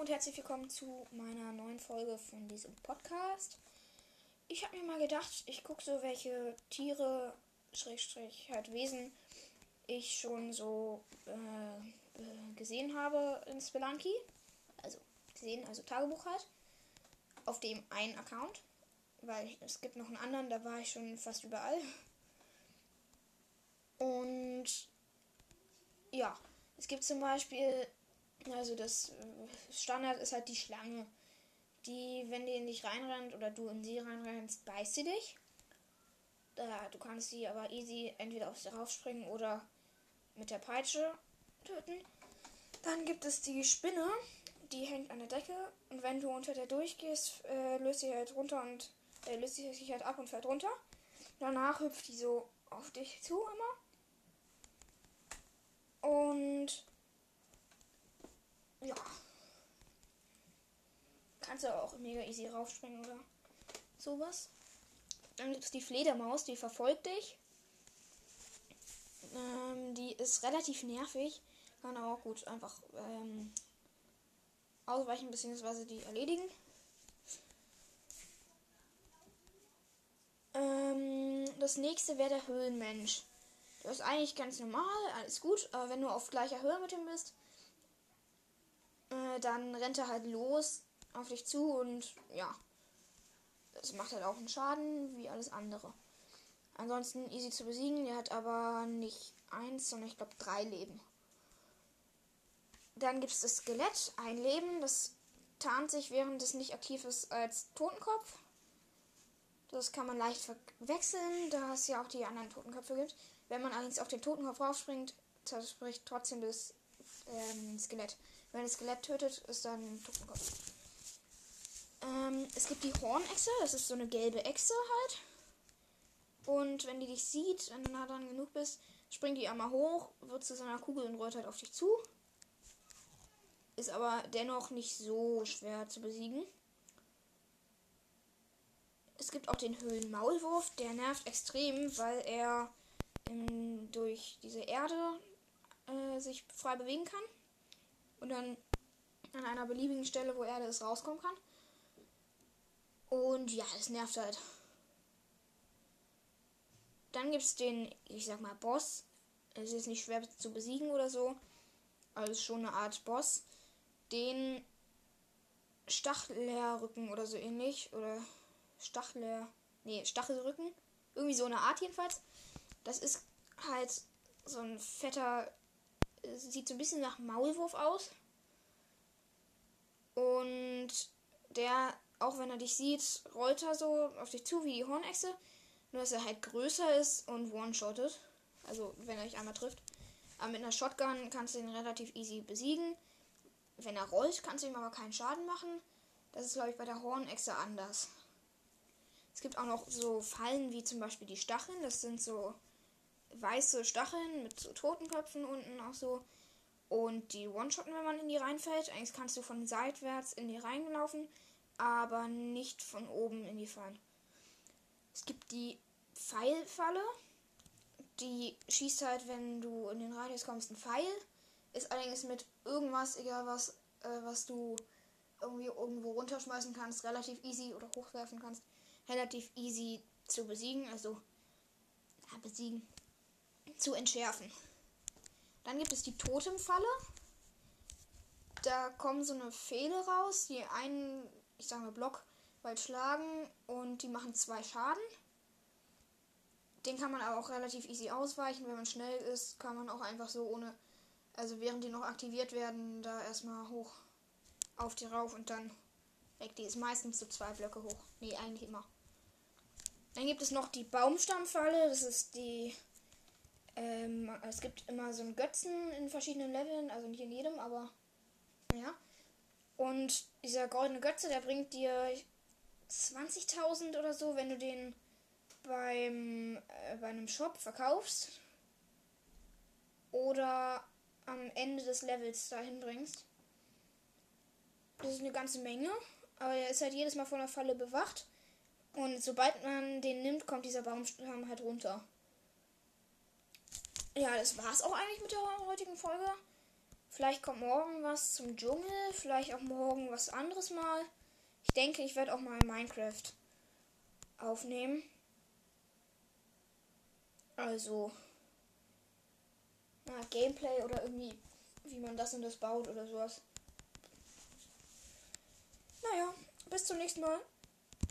und herzlich willkommen zu meiner neuen Folge von diesem Podcast. Ich habe mir mal gedacht, ich gucke so, welche Tiere, Schrägstrich, halt Wesen ich schon so äh, gesehen habe in Spelunky. Also gesehen, also Tagebuch halt. Auf dem einen Account. Weil es gibt noch einen anderen, da war ich schon fast überall. Und ja, es gibt zum Beispiel also das äh, Standard ist halt die Schlange. Die, wenn die in dich reinrennt oder du in sie reinrennst, beißt sie dich. Da, du kannst sie aber easy entweder auf sie raufspringen oder mit der Peitsche töten. Dann gibt es die Spinne, die hängt an der Decke und wenn du unter der durchgehst, äh, löst sie halt runter und äh, löst sie sich halt ab und fällt runter. Danach hüpft die so auf dich zu immer. Und ja. Kannst du auch mega easy raufspringen oder sowas. Dann gibt es die Fledermaus, die verfolgt dich. Ähm, die ist relativ nervig. Kann aber auch gut einfach ähm, ausweichen bzw. die erledigen. Ähm, das nächste wäre der Höhlenmensch. Das ist eigentlich ganz normal, alles gut, aber wenn du auf gleicher Höhe mit ihm bist, äh, dann rennt er halt los auf dich zu und ja, das macht halt auch einen Schaden wie alles andere. Ansonsten easy zu besiegen, der hat aber nicht eins, sondern ich glaube drei Leben. Dann gibt es das Skelett, ein Leben, das tarnt sich, während es nicht aktiv ist, als Totenkopf. Das kann man leicht verwechseln, da es ja auch die anderen Totenköpfe gibt. Wenn man allerdings auf den Totenkopf raufspringt, zerspricht trotzdem das ähm, Skelett. Wenn das Skelett tötet, ist dann ein Totenkopf. Ähm, es gibt die Hornechse, das ist so eine gelbe Echse halt. Und wenn die dich sieht, wenn du nah dran genug bist, springt die einmal hoch, wird zu so einer Kugel und rollt halt auf dich zu. Ist aber dennoch nicht so schwer zu besiegen. Es gibt auch den Höhlenmaulwurf, der nervt extrem, weil er in, durch diese Erde äh, sich frei bewegen kann und dann an einer beliebigen Stelle, wo Erde ist, rauskommen kann. Und ja, das nervt halt. Dann gibt es den, ich sag mal, Boss. Es ist nicht schwer zu besiegen oder so. Also schon eine Art Boss. Den Stachlerrücken oder so ähnlich. Oder Stachler. Nee, Stachelrücken. Irgendwie so eine Art jedenfalls. Das ist halt so ein fetter sieht so ein bisschen nach Maulwurf aus. Und der, auch wenn er dich sieht, rollt er so auf dich zu wie die Hornechse. Nur dass er halt größer ist und one-shottet. Also wenn er dich einmal trifft. Aber mit einer Shotgun kannst du ihn relativ easy besiegen. Wenn er rollt, kannst du ihm aber keinen Schaden machen. Das ist, glaube ich, bei der Hornechse anders. Es gibt auch noch so Fallen wie zum Beispiel die Stacheln. Das sind so weiße Stacheln mit so Totenköpfen unten auch so. Und die One-Shotten, wenn man in die reinfällt. Eigentlich kannst du von seitwärts in die reinlaufen, aber nicht von oben in die fallen. Es gibt die Pfeilfalle. Die schießt halt, wenn du in den Radius kommst, ein Pfeil. Ist allerdings mit irgendwas, egal was, äh, was du irgendwie irgendwo runterschmeißen kannst, relativ easy oder hochwerfen kannst, relativ easy zu besiegen. Also, ja, besiegen zu entschärfen. Dann gibt es die Totemfalle. Da kommen so eine Pfähle raus, die einen, ich sage mal, Block weit schlagen und die machen zwei Schaden. Den kann man aber auch relativ easy ausweichen. Wenn man schnell ist, kann man auch einfach so ohne, also während die noch aktiviert werden, da erstmal hoch auf die rauf und dann weg. Die ist meistens so zwei Blöcke hoch. Nee, eigentlich immer. Dann gibt es noch die Baumstammfalle. Das ist die ähm, es gibt immer so einen Götzen in verschiedenen Leveln, also nicht in jedem, aber. Und dieser goldene Götze, der bringt dir 20.000 oder so, wenn du den beim äh, bei einem Shop verkaufst oder am Ende des Levels dahin bringst. Das ist eine ganze Menge, aber er ist halt jedes Mal von der Falle bewacht und sobald man den nimmt, kommt dieser Baumstamm halt runter ja, das war es auch eigentlich mit der heutigen Folge. Vielleicht kommt morgen was zum Dschungel, vielleicht auch morgen was anderes mal. Ich denke, ich werde auch mal Minecraft aufnehmen. Also, na, Gameplay oder irgendwie, wie man das und das baut oder sowas. Naja, bis zum nächsten Mal.